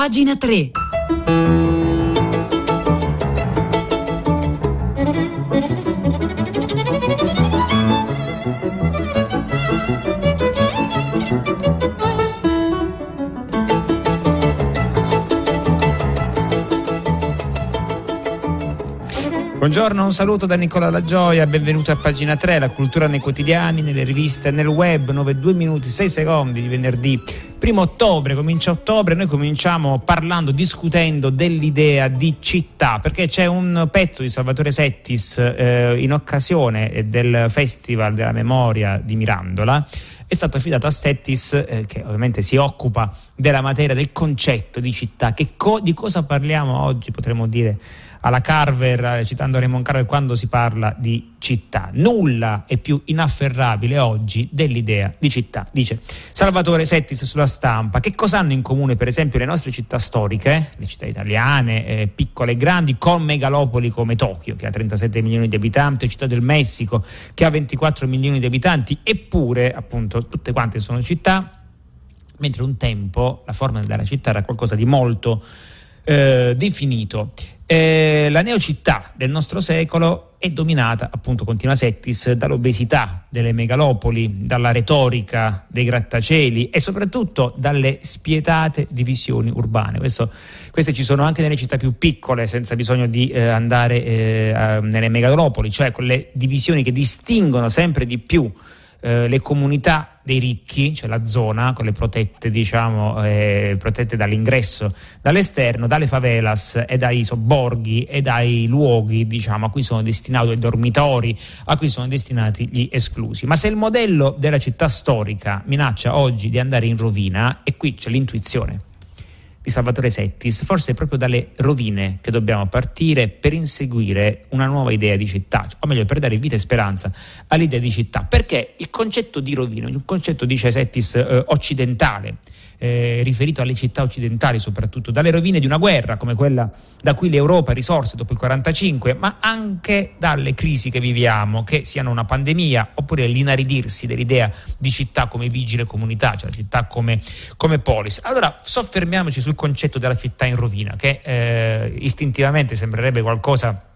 Pagina 3. Buongiorno, un saluto da Nicola La Gioia, benvenuto a pagina 3, la cultura nei quotidiani, nelle riviste nel web, 9, 2 minuti, 6 secondi di venerdì. Primo ottobre, comincia ottobre, noi cominciamo parlando, discutendo dell'idea di città, perché c'è un pezzo di Salvatore Settis eh, in occasione del Festival della Memoria di Mirandola è stato affidato a Settis, eh, che ovviamente si occupa della materia del concetto di città. Co- di cosa parliamo oggi, potremmo dire? Alla Carver, eh, citando Raymond Carver, quando si parla di città. Nulla è più inafferrabile oggi dell'idea di città, dice Salvatore Settis sulla stampa. Che cosa hanno in comune, per esempio, le nostre città storiche, le città italiane, eh, piccole e grandi, con megalopoli come Tokyo, che ha 37 milioni di abitanti, o Città del Messico, che ha 24 milioni di abitanti, eppure, appunto, tutte quante sono città, mentre un tempo la forma della città era qualcosa di molto eh, definito. Eh, la neocittà del nostro secolo è dominata, appunto, continua Settis, dall'obesità delle megalopoli, dalla retorica dei grattacieli e soprattutto dalle spietate divisioni urbane. Questo, queste ci sono anche nelle città più piccole, senza bisogno di eh, andare eh, nelle megalopoli, cioè quelle divisioni che distinguono sempre di più eh, le comunità dei ricchi, cioè la zona, quelle protette, diciamo, eh, protette dall'ingresso dall'esterno, dalle favelas e dai sobborghi e dai luoghi diciamo, a cui sono destinati i dormitori, a cui sono destinati gli esclusi. Ma se il modello della città storica minaccia oggi di andare in rovina, e qui c'è l'intuizione di Salvatore Settis, forse è proprio dalle rovine che dobbiamo partire per inseguire una nuova idea di città, o meglio per dare vita e speranza all'idea di città, perché il concetto di rovina, un concetto, dice Settis, eh, occidentale, eh, riferito alle città occidentali soprattutto, dalle rovine di una guerra come quella da cui l'Europa risorse dopo il 1945, ma anche dalle crisi che viviamo, che siano una pandemia oppure l'inaridirsi dell'idea di città come vigile comunità, cioè la città come, come polis. Allora soffermiamoci sul concetto della città in rovina, che eh, istintivamente sembrerebbe qualcosa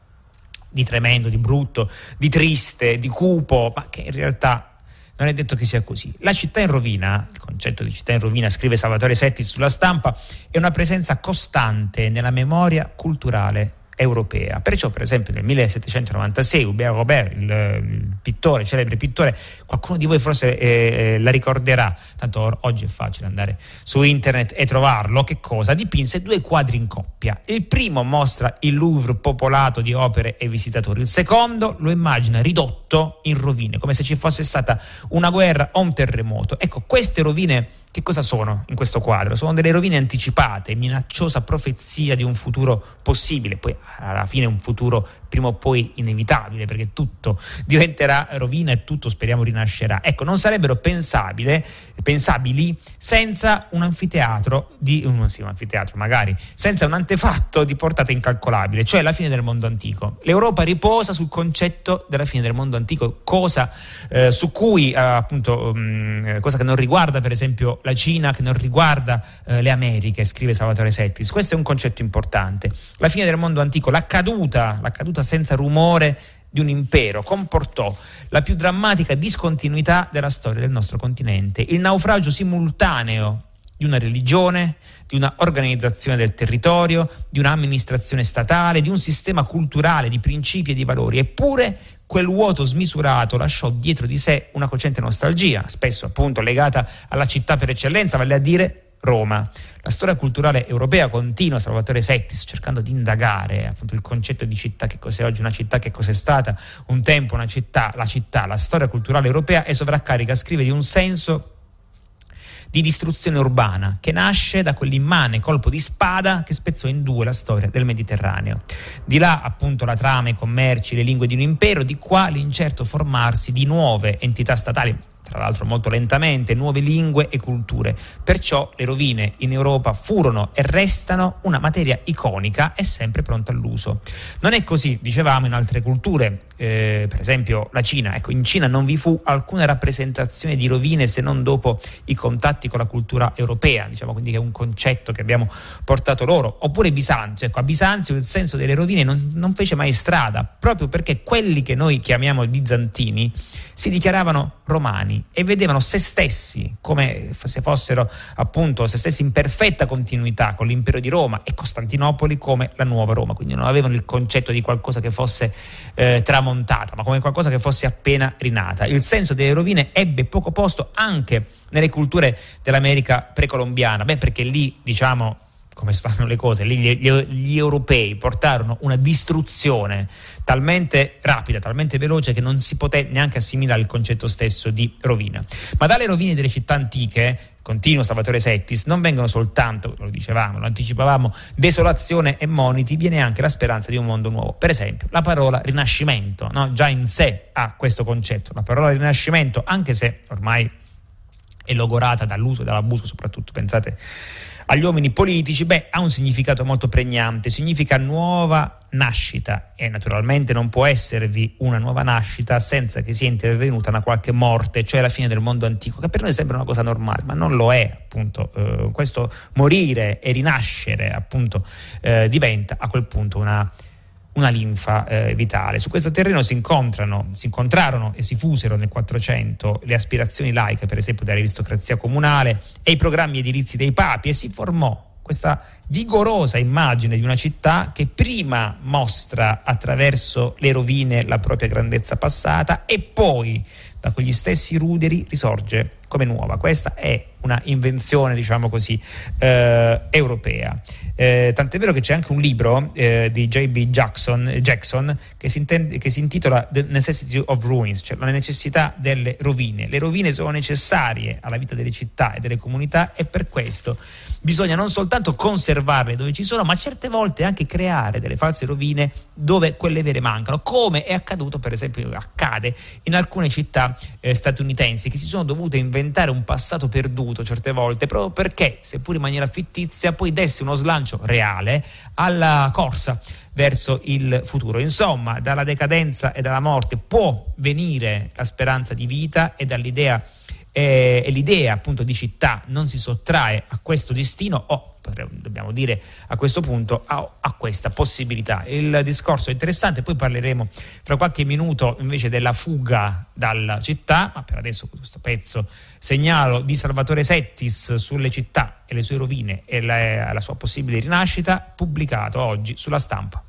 di tremendo, di brutto, di triste, di cupo, ma che in realtà non è detto che sia così. La città in rovina, il concetto di città in rovina, scrive Salvatore Setti sulla stampa, è una presenza costante nella memoria culturale europea. Perciò, per esempio, nel 1796 Hubert Robert, il, il pittore, il celebre pittore, qualcuno di voi forse eh, eh, la ricorderà, tanto or- oggi è facile andare su internet e trovarlo, che cosa? Dipinse due quadri in coppia. Il primo mostra il Louvre popolato di opere e visitatori, il secondo lo immagina ridotto in rovine, come se ci fosse stata una guerra o un terremoto. Ecco, queste rovine che cosa sono in questo quadro? Sono delle rovine anticipate, minacciosa profezia di un futuro possibile, poi alla fine un futuro prima o poi inevitabile, perché tutto diventerà rovina e tutto speriamo rinascerà. Ecco, non sarebbero pensabili senza un anfiteatro, di, um, sì, un anfiteatro magari, senza un antefatto di portata incalcolabile, cioè la fine del mondo antico. L'Europa riposa sul concetto della fine del mondo antico, cosa eh, su cui eh, appunto, um, cosa che non riguarda per esempio la Cina, che non riguarda eh, le Americhe, scrive Salvatore Settis. Questo è un concetto importante. La fine del mondo antico, la caduta, la caduta senza rumore di un impero, comportò la più drammatica discontinuità della storia del nostro continente, il naufragio simultaneo di una religione, di una organizzazione del territorio, di un'amministrazione statale, di un sistema culturale, di principi e di valori. Eppure quel vuoto smisurato lasciò dietro di sé una cocente nostalgia, spesso appunto legata alla città per eccellenza, vale a dire Roma. La storia culturale europea continua, Salvatore Settis, cercando di indagare appunto il concetto di città, che cos'è oggi una città, che cos'è stata un tempo una città, la città, la storia culturale europea è sovraccarica, scrive di un senso di distruzione urbana che nasce da quell'immane colpo di spada che spezzò in due la storia del Mediterraneo. Di là appunto la trama, i commerci, le lingue di un impero, di qua l'incerto formarsi di nuove entità statali tra l'altro molto lentamente, nuove lingue e culture. Perciò le rovine in Europa furono e restano una materia iconica e sempre pronta all'uso. Non è così, dicevamo, in altre culture, eh, per esempio la Cina, ecco in Cina non vi fu alcuna rappresentazione di rovine se non dopo i contatti con la cultura europea, diciamo quindi che è un concetto che abbiamo portato loro, oppure Bisanzio, ecco a Bisanzio il senso delle rovine non, non fece mai strada, proprio perché quelli che noi chiamiamo bizantini si dichiaravano romani e vedevano se stessi come se fossero appunto se stessi in perfetta continuità con l'impero di Roma e Costantinopoli come la nuova Roma, quindi non avevano il concetto di qualcosa che fosse eh, tramontata, ma come qualcosa che fosse appena rinata. Il senso delle rovine ebbe poco posto anche nelle culture dell'America precolombiana, beh perché lì diciamo come stanno le cose, lì gli, gli, gli, europei portarono una distruzione talmente rapida, talmente veloce che non si poté neanche assimilare il concetto stesso di rovina. Ma dalle rovine delle città antiche, continua Salvatore Settis, non vengono soltanto, lo dicevamo, lo anticipavamo, desolazione e moniti, viene anche la speranza di un mondo nuovo. Per esempio, la parola rinascimento, no? già in sé ha questo concetto. La parola rinascimento, anche se ormai è logorata dall'uso e dall'abuso, soprattutto pensate agli uomini politici, beh, ha un significato molto pregnante, significa nuova nascita e naturalmente non può esservi una nuova nascita senza che sia intervenuta una qualche morte, cioè la fine del mondo antico, che per noi sembra una cosa normale, ma non lo è, appunto. Eh, questo morire e rinascere, appunto, eh, diventa a quel punto una una linfa eh, vitale. Su questo terreno si, si incontrarono e si fusero nel 400 le aspirazioni laiche, per esempio dell'aristocrazia comunale, e i programmi edilizi dei papi e si formò questa vigorosa immagine di una città che prima mostra attraverso le rovine la propria grandezza passata e poi da quegli stessi ruderi risorge come nuova. Questa è una invenzione, diciamo così, eh, europea. Eh, tant'è vero che c'è anche un libro eh, di J.B. Jackson, Jackson che, si intende, che, si intitola The Necessity of Ruins, cioè la necessità delle rovine. Le rovine sono necessarie alla vita delle città e delle comunità e per questo bisogna non soltanto conservarle dove ci sono, ma certe volte anche creare delle false rovine dove quelle vere mancano, come è accaduto per esempio, accade in alcune città eh, statunitensi che si sono dovute inventare un passato perduto certe volte, proprio perché, seppur in maniera fittizia, poi desse uno slancio reale alla corsa verso il futuro. Insomma, dalla decadenza e dalla morte può venire la speranza di vita e dall'idea eh, e l'idea appunto di città non si sottrae a questo destino o dobbiamo dire a questo punto a, a, questa possibilità. Il discorso è interessante, poi parleremo fra qualche minuto invece della fuga dalla città, ma per adesso questo pezzo segnalo di Salvatore Settis sulle città e le sue rovine e la, la sua possibile rinascita, pubblicato oggi sulla stampa.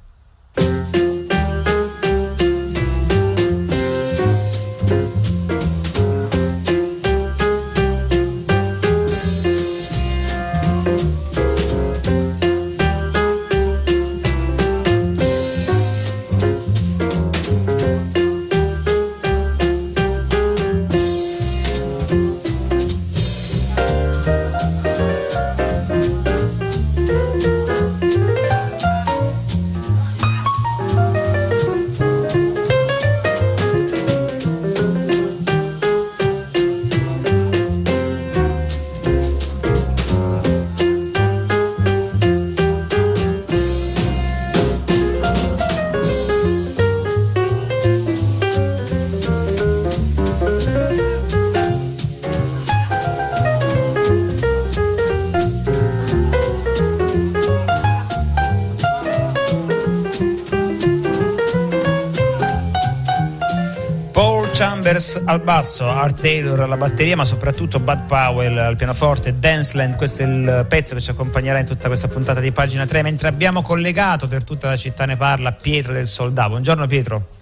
Chambers al basso, Art Taylor alla batteria, ma soprattutto Bud Powell al pianoforte, Danceland, questo è il pezzo che ci accompagnerà in tutta questa puntata di pagina 3, mentre abbiamo collegato per tutta la città ne parla Pietro del Soldato. Buongiorno Pietro.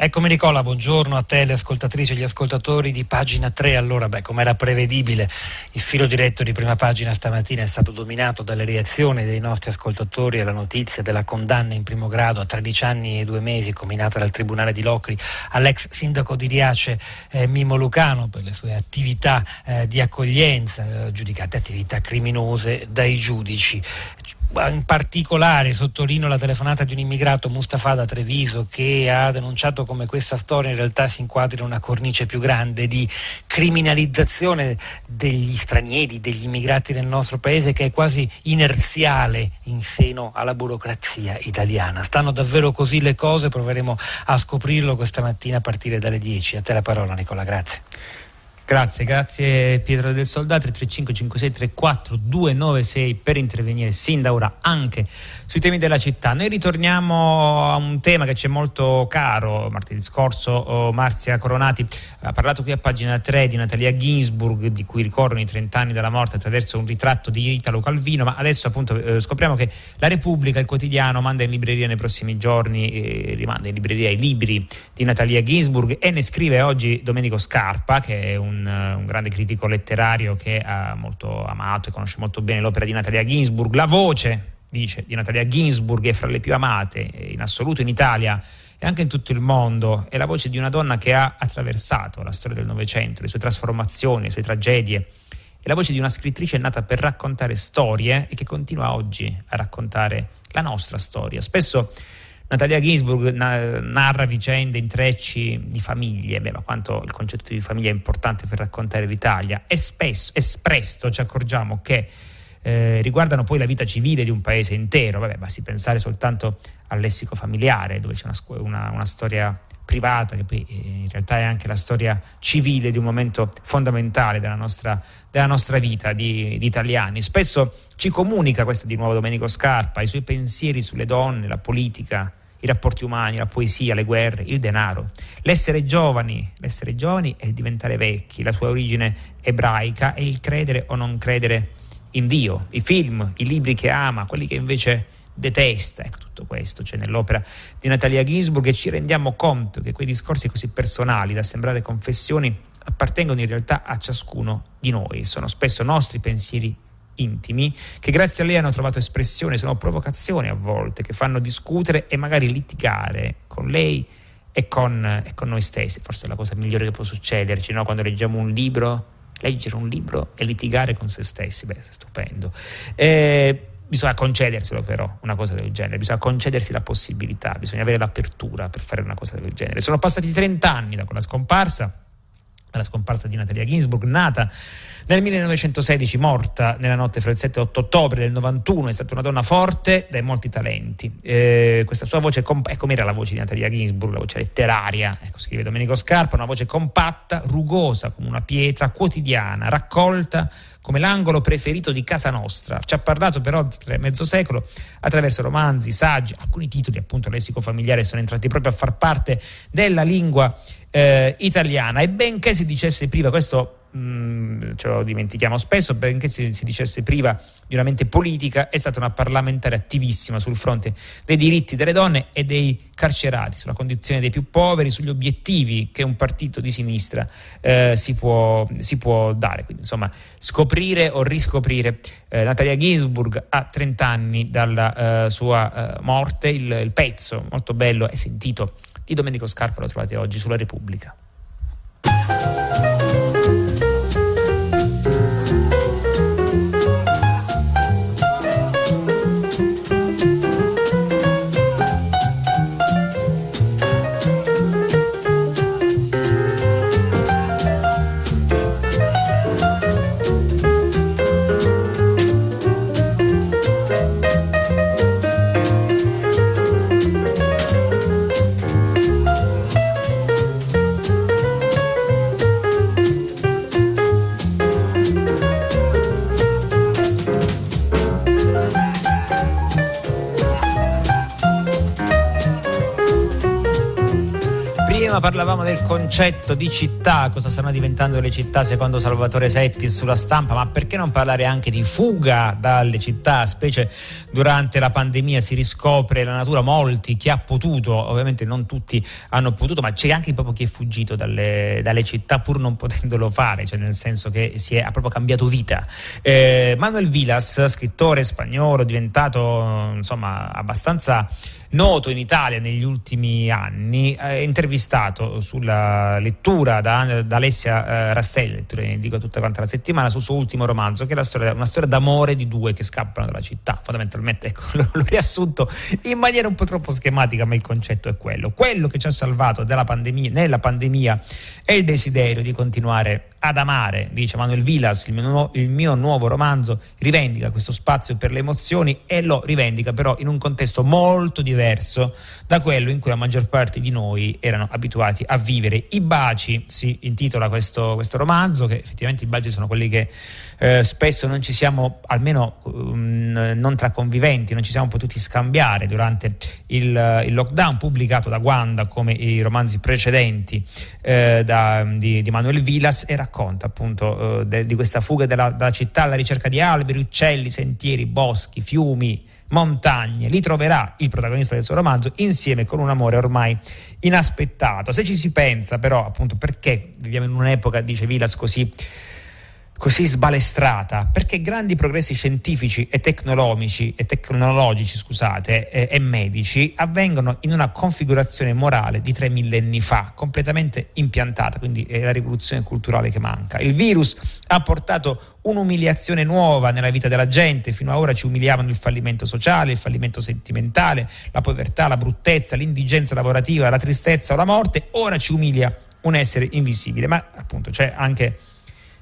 Eccomi Nicola, buongiorno a te, le ascoltatrici e gli ascoltatori di pagina 3. Allora, beh, come era prevedibile, il filo diretto di prima pagina stamattina è stato dominato dalle reazioni dei nostri ascoltatori alla notizia della condanna in primo grado a 13 anni e due mesi combinata dal Tribunale di Locri all'ex sindaco di Riace eh, Mimo Lucano per le sue attività eh, di accoglienza, eh, giudicate attività criminose dai giudici in particolare sottolineo la telefonata di un immigrato Mustafa da Treviso che ha denunciato come questa storia in realtà si inquadri in una cornice più grande di criminalizzazione degli stranieri, degli immigrati nel nostro paese che è quasi inerziale in seno alla burocrazia italiana. Stanno davvero così le cose? Proveremo a scoprirlo questa mattina a partire dalle 10. A te la parola Nicola, grazie. Grazie, grazie Pietro del Soldato, 35 56 34 296 per intervenire sin da ora anche sui temi della città. Noi ritorniamo a un tema che ci è molto caro, martedì scorso oh, Marzia Coronati ha parlato qui a pagina 3 di Natalia Ginsburg di cui ricorrono i 30 anni dalla morte attraverso un ritratto di Italo Calvino, ma adesso appunto eh, scopriamo che la Repubblica, il quotidiano, manda in libreria nei prossimi giorni, eh, rimanda in libreria i libri di Natalia Ginsburg e ne scrive oggi Domenico Scarpa che è un un, grande critico letterario che ha molto amato e conosce molto bene l'opera di Natalia Ginsburg. La voce, dice, di Natalia Ginsburg è fra le più amate in assoluto in Italia e anche in tutto il mondo. È la voce di una donna che ha attraversato la storia del Novecento, le sue trasformazioni, le sue tragedie. È la voce di una scrittrice nata per raccontare storie e che continua oggi a raccontare la nostra storia. Spesso Natalia Ginsburg narra vicende, intrecci di famiglie, beh, ma quanto il concetto di famiglia è importante per raccontare l'Italia, e spesso e presto ci accorgiamo che eh, riguardano poi la vita civile di un paese intero, Vabbè, basti pensare soltanto al lessico familiare, dove c'è una, una, una storia privata, che poi eh, in realtà è anche la storia civile di un momento fondamentale della nostra, della nostra vita di, di, italiani. Spesso ci comunica, questo di nuovo Domenico Scarpa, i suoi pensieri sulle donne, la politica, i rapporti umani, la poesia, le guerre, il denaro. L'essere giovani, l'essere giovani è il diventare vecchi, la sua origine ebraica è il credere o non credere in Dio. I film, i libri che ama, quelli che invece detesta, ecco tutto questo c'è nell'opera di Natalia Ginsburg e ci rendiamo conto che quei discorsi così personali da sembrare confessioni appartengono in realtà a ciascuno di noi, sono spesso nostri pensieri intimi che grazie a lei hanno trovato espressione, sono provocazioni a volte che fanno discutere e magari litigare con lei e con, e con noi stessi. Forse è la cosa migliore che può succederci no? quando leggiamo un libro. Leggere un libro e litigare con se stessi, beh, è stupendo. Eh, bisogna concederselo però una cosa del genere, bisogna concedersi la possibilità, bisogna avere l'apertura per fare una cosa del genere. Sono passati 30 anni da quella scomparsa, dalla scomparsa di Natalia Ginsburg, nata nel 1916, morta nella notte fra il 7 e 8 ottobre del 91, è stata una donna forte dai molti talenti. Eh, questa sua voce, comp- ecco com'era la voce di Natalia Ginsburg, la voce letteraria, ecco scrive Domenico Scarpa, una voce compatta, rugosa come una pietra, quotidiana, raccolta come l'angolo preferito di casa nostra. Ci ha parlato per oltre mezzo secolo attraverso romanzi, saggi, alcuni titoli appunto lessico familiare sono entrati proprio a far parte della lingua eh, italiana e benché si dicesse prima, questo Mm, ce lo dimentichiamo spesso, benché si, dicesse priva di una mente politica, è stata una parlamentare attivissima sul fronte dei diritti delle donne e dei carcerati, sulla condizione dei più poveri, sugli obiettivi che un partito di sinistra eh, si, può, si, può, dare. Quindi, insomma, scoprire o riscoprire eh, Natalia Ginsburg a 30 anni dalla eh, sua eh, morte, il, il pezzo molto bello e sentito di Domenico Scarpa lo trovate oggi sulla Repubblica. Concetto di città, cosa stanno diventando le città secondo Salvatore Setti sulla stampa, ma perché non parlare anche di fuga dalle città, specie durante la pandemia si riscopre la natura, molti, chi ha potuto, ovviamente non tutti hanno potuto, ma c'è anche proprio chi è fuggito dalle, dalle città pur non potendolo fare, cioè nel senso che si è, ha proprio cambiato vita. Eh, Manuel Vilas, scrittore spagnolo, diventato insomma abbastanza noto in Italia negli ultimi anni, eh, intervistato sulla lettura da, da Alessia eh, Rastelli, ne dico tutta quanta la settimana, sul suo ultimo romanzo, che è storia, una storia d'amore di due che scappano dalla città. Fondamentalmente, ecco, l'ho, l'ho riassunto in maniera un po' troppo schematica, ma il concetto è quello. Quello che ci ha salvato pandemia, nella pandemia è il desiderio di continuare ad amare, dice Manuel Vilas, il mio, il mio, nuovo romanzo rivendica questo spazio per le emozioni e lo rivendica però in un contesto molto diverso da quello in cui la maggior parte di noi erano abituati a vivere. I baci si intitola questo, questo romanzo, che effettivamente i baci sono quelli che eh, spesso non ci siamo, almeno um, non tra conviventi, non ci siamo potuti scambiare durante il, il lockdown pubblicato da Wanda come i romanzi precedenti eh, da, di, di Manuel Vilas era racconta appunto eh, de, di questa fuga della, dalla città alla ricerca di alberi, uccelli, sentieri, boschi, fiumi, montagne. Lì troverà il protagonista del suo romanzo insieme con un amore ormai inaspettato. Se ci si pensa però appunto perché viviamo in un'epoca, dice Vilas, così così sbalestrata perché grandi progressi scientifici e tecnologici, e, tecnologici, scusate, e, e, medici avvengono in una configurazione morale di tre millenni fa, completamente impiantata, quindi è la rivoluzione culturale che manca. Il virus ha portato un'umiliazione nuova nella vita della gente, fino ad ora ci umiliavano il fallimento sociale, il fallimento sentimentale, la povertà, la bruttezza, l'indigenza lavorativa, la tristezza o la morte, ora ci umilia un essere invisibile, ma appunto c'è anche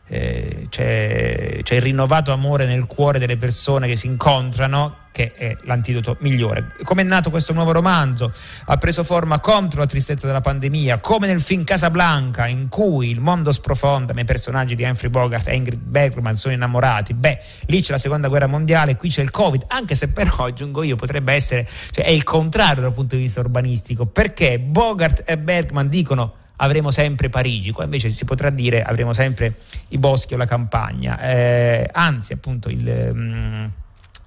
eh, c'è, c'è, il rinnovato amore nel cuore delle persone che si incontrano che è l'antidoto migliore. Come è nato questo nuovo romanzo? Ha preso forma contro la tristezza della pandemia, come nel film Casablanca, in cui il mondo sprofonda, ma i personaggi di Humphrey Bogart e Ingrid Bergman sono innamorati. Beh, lì c'è la seconda guerra mondiale, qui c'è il Covid, anche se però, aggiungo io, potrebbe essere, cioè è il contrario dal punto di vista urbanistico, perché Bogart e Bergman dicono avremo sempre Parigi, qua invece si potrà dire avremo sempre i boschi o la campagna, eh, anzi appunto il, mm,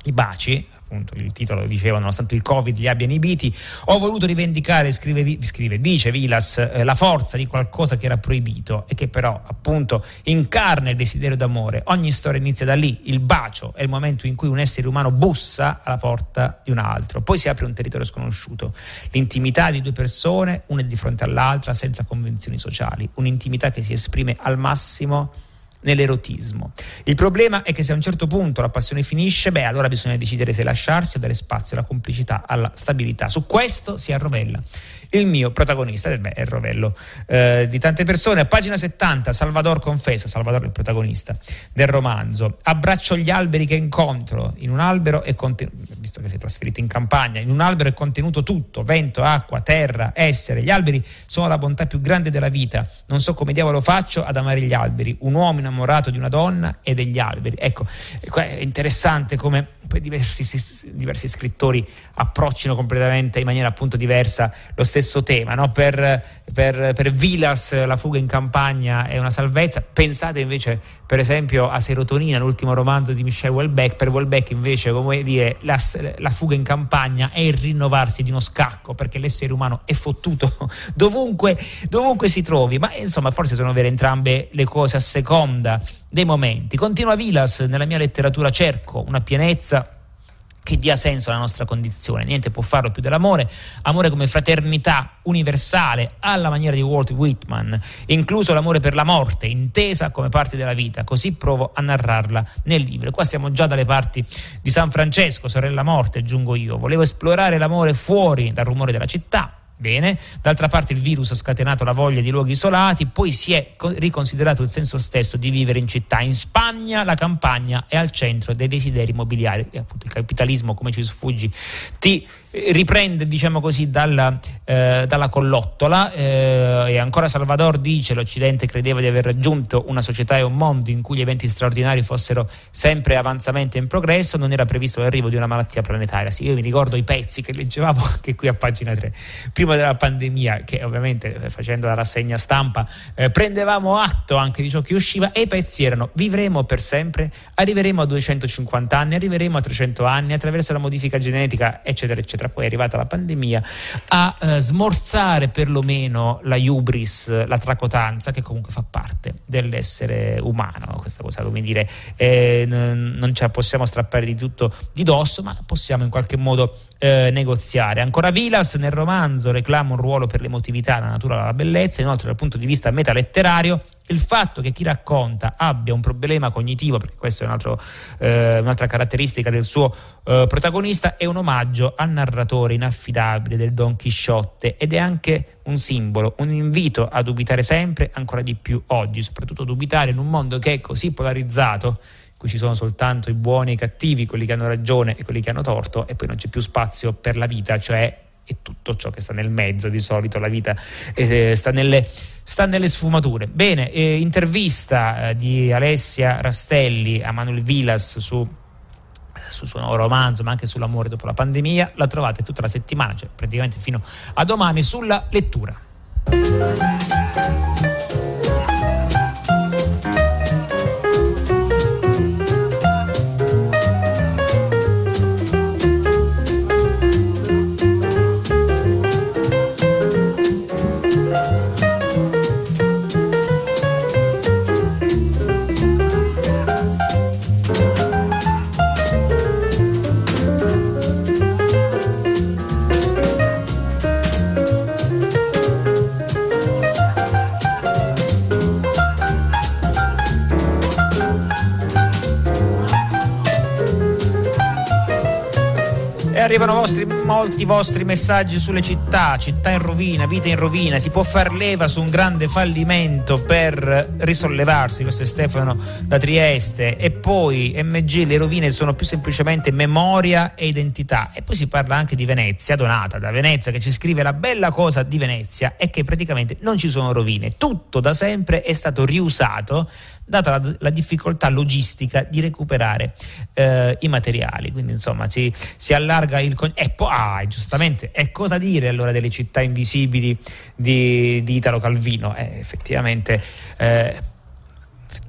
i baci appunto il titolo diceva, nonostante il Covid li abbia inibiti, ho voluto rivendicare, scrive, scrive dice Vilas, eh, la forza di qualcosa che era proibito e che però appunto incarna il desiderio d'amore. Ogni storia inizia da lì, il bacio è il momento in cui un essere umano bussa alla porta di un altro, poi si apre un territorio sconosciuto, l'intimità di due persone, una di fronte all'altra, senza convenzioni sociali, un'intimità che si esprime al massimo nell'erotismo. Il problema è che se a un certo punto la passione finisce, beh, allora bisogna decidere se lasciarsi o dare spazio alla complicità, alla stabilità. Su questo si arrovella il mio protagonista, beh, è il rovello eh, di tante persone. A pagina 70, Salvador confessa, Salvador è il protagonista del romanzo, abbraccio gli alberi che incontro, in un albero è contenuto, visto che si è trasferito in campagna, in un albero è contenuto tutto, vento, acqua, terra, essere. Gli alberi sono la bontà più grande della vita. Non so come diavolo faccio ad amare gli alberi. Un uomo innamorato di una donna e degli alberi. Ecco, è interessante come poi diversi, diversi scrittori approccino completamente in maniera appunto diversa lo stesso tema. No? Per, per, per, Vilas la fuga in campagna è una salvezza, pensate invece per esempio a Serotonina, l'ultimo romanzo di Michel Houellebecq, per Houellebecq invece come dire la, la, fuga in campagna è il rinnovarsi di uno scacco perché l'essere umano è fottuto dovunque, dovunque si trovi, ma insomma forse sono vere entrambe le cose a seconda dei momenti. Continua Vilas, nella mia letteratura cerco una pienezza che dia senso alla nostra condizione. Niente può farlo più dell'amore. Amore come fraternità universale, alla maniera di Walt Whitman, incluso l'amore per la morte, intesa come parte della vita. Così provo a narrarla nel libro. Qua stiamo già dalle parti di San Francesco, sorella morte, aggiungo io. Volevo esplorare l'amore fuori dal rumore della città, Bene, d'altra parte il virus ha scatenato la voglia di luoghi isolati, poi si è riconsiderato il senso stesso di vivere in città. In Spagna la campagna è al centro dei desideri immobiliari, appunto il capitalismo, come ci sfuggi, ti riprende diciamo così dalla, eh, dalla collottola eh, e ancora Salvador dice l'Occidente credeva di aver raggiunto una società e un mondo in cui gli eventi straordinari fossero sempre avanzamento in progresso non era previsto l'arrivo di una malattia planetaria. Sì, io mi ricordo i pezzi che leggevamo anche qui a pagina 3 prima della pandemia che ovviamente eh, facendo la rassegna stampa eh, prendevamo atto anche di ciò che usciva e i pezzi erano vivremo per sempre arriveremo a 250 anni arriveremo a 300 anni attraverso la modifica genetica eccetera eccetera eccetera. Poi è arrivata la pandemia a eh, smorzare perlomeno la hubris, la tracotanza che comunque fa parte dell'essere umano, questa cosa come dire, eh, non ce la possiamo strappare di tutto di dosso, ma possiamo in qualche modo eh, negoziare. Ancora Vilas nel romanzo reclama un ruolo per l'emotività, la natura, la bellezza, inoltre dal punto di vista metaletterario il fatto che chi racconta abbia un problema cognitivo, perché questa è un altro, eh, un'altra caratteristica del suo eh, protagonista, è un omaggio al narratore inaffidabile del Don Chisciotte ed è anche un simbolo, un invito a dubitare sempre, ancora di più oggi, soprattutto dubitare in un mondo che è così polarizzato cui ci sono soltanto i buoni e i cattivi, quelli che hanno ragione e quelli che hanno torto, e poi non c'è più spazio per la vita, cioè e tutto ciò che sta nel mezzo, di solito la vita eh, sta, nelle, sta, nelle, sfumature. Bene, eh, intervista eh, di Alessia Rastelli a Manuel Vilas su sul suo nuovo romanzo, ma anche sull'amore dopo la pandemia, la trovate tutta la settimana, cioè praticamente fino a domani, sulla lettura. Arrivano vostri, molti vostri messaggi sulle città, città in rovina, vita in rovina, si può far leva su un grande fallimento per risollevarsi, questo è Stefano da Trieste, e poi MG, le rovine sono più semplicemente memoria e identità, e poi si parla anche di Venezia, Donata da Venezia, che ci scrive la bella cosa di Venezia è che praticamente non ci sono rovine, tutto da sempre è stato riusato data la, la difficoltà logistica di recuperare eh, i materiali. Quindi insomma si, si allarga il... E poi, ah, giustamente, e cosa dire allora delle città invisibili di, di Italo Calvino? Eh, effettivamente... Eh,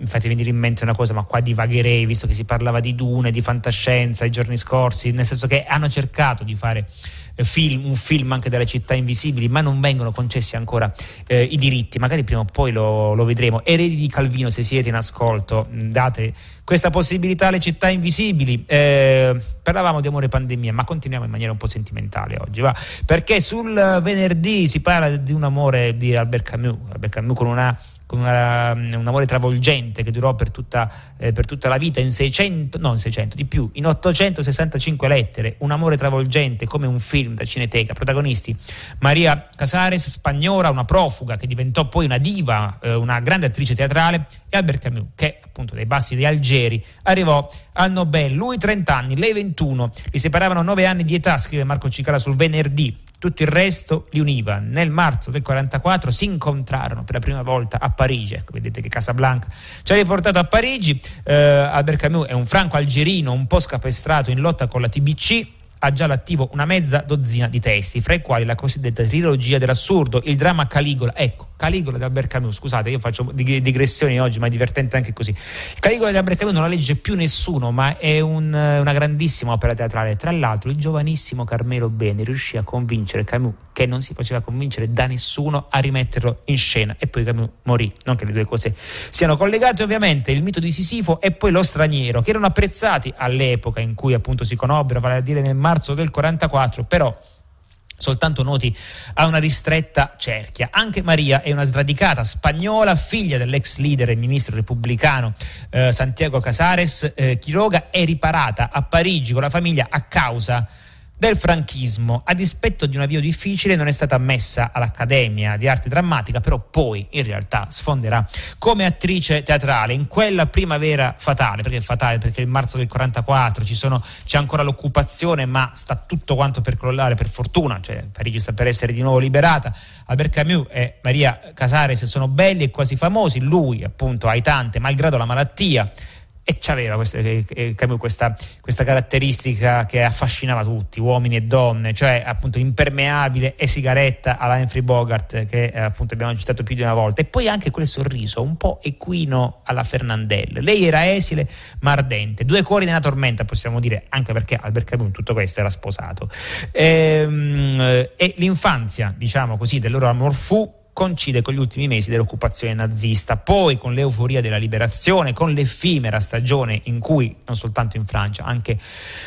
fate venire in mente una cosa, ma qua divagherei, visto che si parlava di dune, di fantascienza i giorni scorsi, nel senso che hanno cercato di fare eh, film, un film anche delle città invisibili, ma non vengono concessi ancora eh, i diritti, magari prima o poi lo, lo, vedremo. Eredi di Calvino, se siete in ascolto, date questa possibilità alle città invisibili. Eh, parlavamo di amore e pandemia, ma continuiamo in maniera un po' sentimentale oggi, va? perché sul venerdì si parla di un amore di Albert Camus, Albert Camus con una con una, un amore travolgente che durò per tutta, eh, per tutta, la vita in 600, no in 600, di più, in 865 lettere, un amore travolgente come un film da cineteca, protagonisti Maria Casares, spagnola, una profuga che diventò poi una diva, eh, una grande attrice teatrale, e Albert Camus, che appunto dai bassi di Algeri arrivò al Nobel, lui 30 anni, lei 21, li separavano 9 anni di età, scrive Marco Cicala sul venerdì, tutto il resto li univa. Nel marzo del 44 si incontrarono per la prima volta a Parigi. Ecco, vedete che Casablanca ci ha riportato a Parigi. Eh, Albert Camus è un franco algerino un po' scapestrato in lotta con la TBC ha già all'attivo una mezza dozzina di testi, fra i quali la cosiddetta trilogia dell'assurdo, il dramma Caligola. Ecco, Caligola di Albert Camus, scusate, io faccio digressioni oggi, ma è divertente anche così. Caligola di Albert Camus non la legge più nessuno, ma è un, una grandissima opera teatrale. Tra l'altro, il giovanissimo Carmelo Bene riuscì a convincere Camus, che non si faceva convincere da nessuno, a rimetterlo in scena. E poi Camus morì. Non che le due cose siano collegate, ovviamente, il mito di Sisifo e poi lo straniero, che erano apprezzati all'epoca in cui appunto si conobbero, vale a dire nel marzo del 44, però soltanto noti a una ristretta cerchia. Anche Maria è una sradicata spagnola, figlia dell'ex leader e ministro repubblicano eh, Santiago Casares eh, Quiroga, è riparata a Parigi con la famiglia a causa del franchismo. A dispetto di un avvio difficile non è stata ammessa all'Accademia di Arte Drammatica, però poi in realtà sfonderà come attrice teatrale in quella primavera fatale, perché è fatale perché il marzo del 44 sono, c'è ancora l'occupazione, ma sta tutto quanto per crollare per fortuna, cioè Parigi sta per essere di nuovo liberata. Albert Camus e Maria Casares sono belli e quasi famosi, lui appunto ai tante malgrado la malattia e c'aveva questa, questa, questa, caratteristica che affascinava tutti, uomini e donne, cioè appunto impermeabile e sigaretta alla Humphrey Bogart che eh, appunto abbiamo citato più di una volta e poi anche quel sorriso un po' equino alla Fernandelle. Lei era esile ma ardente, due cuori nella tormenta possiamo dire, anche perché Albert Camus in tutto questo era sposato. E, ehm, e l'infanzia, diciamo così, del loro amor fu coincide con gli ultimi mesi dell'occupazione nazista, poi con l'euforia della liberazione, con l'effimera stagione in cui, non soltanto in Francia, anche,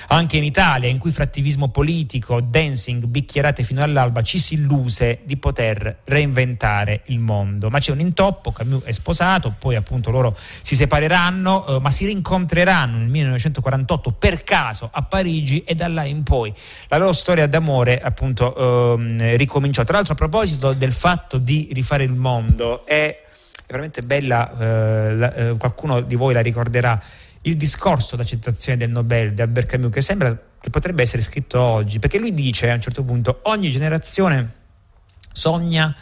anche in Italia, in cui frattivismo politico, dancing, bicchierate fino all'alba, ci si illuse di poter reinventare il mondo. Ma c'è un intoppo, Camus è sposato, poi appunto loro si separeranno, eh, ma si rincontreranno nel 1948 per caso a Parigi e da là in poi la loro storia d'amore appunto eh, ricominciò. Tra l'altro a proposito del fatto di di rifare il mondo. È veramente bella, eh, la, eh, qualcuno di voi la ricorderà, il discorso d'accettazione del Nobel di Albert Camus che sembra che potrebbe essere scritto oggi, perché lui dice a un certo punto ogni generazione sogna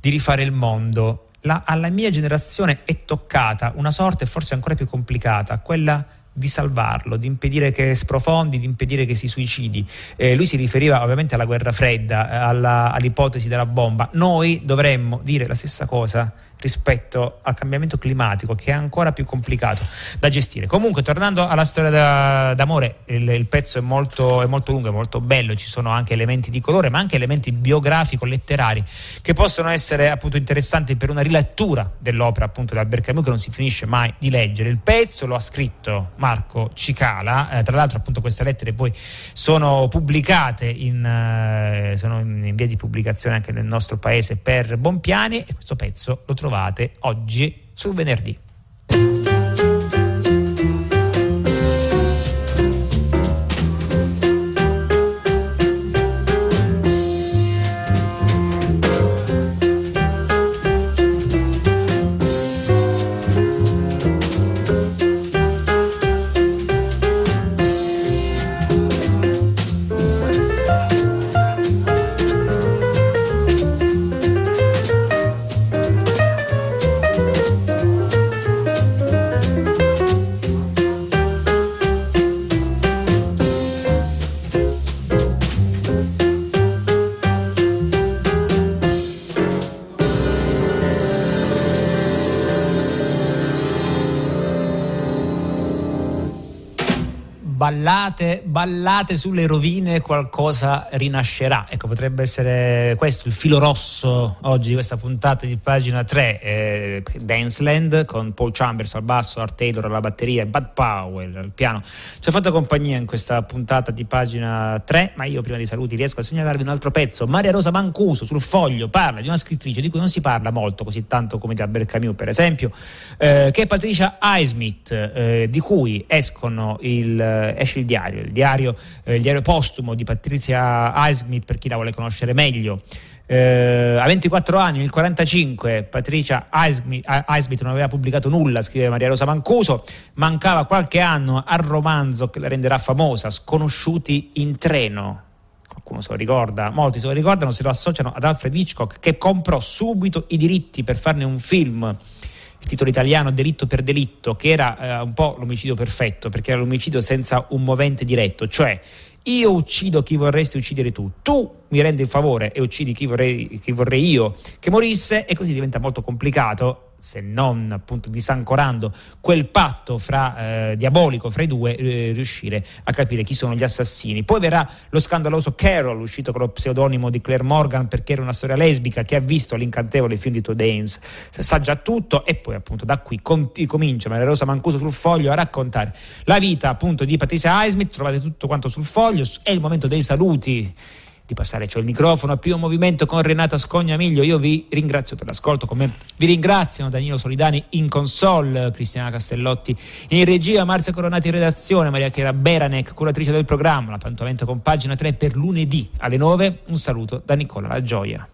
di rifare il mondo, la, alla mia generazione è toccata una sorte forse ancora più complicata, quella di salvarlo, di impedire che sprofondi, di impedire che si suicidi. Eh, lui si riferiva ovviamente alla guerra fredda, alla, all'ipotesi della bomba. Noi dovremmo dire la stessa cosa rispetto al cambiamento climatico che è ancora più complicato da gestire. Comunque, tornando alla storia da, d'amore, il, il pezzo è molto, è molto, lungo, è molto bello, ci sono anche elementi di colore, ma anche elementi biografico-letterari che possono essere appunto interessanti per una rilettura dell'opera appunto di Albert Camus che non si finisce mai di leggere. Il pezzo lo ha scritto Marco Cicala, eh, tra l'altro appunto queste lettere poi sono pubblicate in, eh, sono in via di pubblicazione anche nel nostro paese per Bompiani e questo pezzo lo trovate trovate oggi sul venerdì. Ballate, ballate sulle rovine qualcosa rinascerà. Potrebbe essere questo il filo rosso oggi di questa puntata di pagina 3, eh, Danceland con Paul Chambers al basso, Art Taylor alla batteria e Bud Powell al piano. Ci ha fatto compagnia in questa puntata di pagina 3, ma io prima di saluti riesco a segnalarvi un altro pezzo. Maria Rosa Mancuso sul foglio parla di una scrittrice di cui non si parla molto, così tanto come di Albert Camus per esempio, eh, che è Patricia Highsmith, eh, di cui escono il esce il diario, il diario, eh, il diario postumo di Patrizia Highsmith per chi la vuole conoscere meglio. Eh, a 24 anni, nel 45, Patricia Highsmith non aveva pubblicato nulla, scrive Maria Rosa Mancuso, mancava qualche anno al romanzo che la renderà famosa, Sconosciuti in treno. Qualcuno se lo ricorda, molti se lo ricordano, se lo associano ad Alfred Hitchcock che comprò subito i diritti per farne un film il titolo italiano Delitto per delitto, che era eh, un po' l'omicidio perfetto, perché era l'omicidio senza un movente diretto, cioè io uccido chi vorresti uccidere tu, tu mi rendi il favore e uccidi chi vorrei, chi vorrei io che morisse e così diventa molto complicato se non appunto disancorando quel patto fra, eh, diabolico fra i due, eh, riuscire a capire chi sono gli assassini. Poi verrà lo scandaloso Carol, uscito con lo pseudonimo di Claire Morgan perché era una storia lesbica che ha visto l'incantevole film di Todd Haynes, sa già tutto e poi appunto da qui conti, comincia Maria Rosa Mancuso sul foglio a raccontare la vita appunto di Patricia Highsmith, trovate tutto quanto sul foglio, è il momento dei saluti di passare cioè il microfono a primo movimento con Renata Scognamiglio. Io vi ringrazio per l'ascolto, come vi ringraziano Danilo Solidani in console, Cristiana Castellotti in regia, Marzia Coronati in redazione, Maria Chiara Beranec, curatrice del programma, l'appuntamento con pagina 3 per lunedì alle 9. Un saluto da Nicola La Gioia.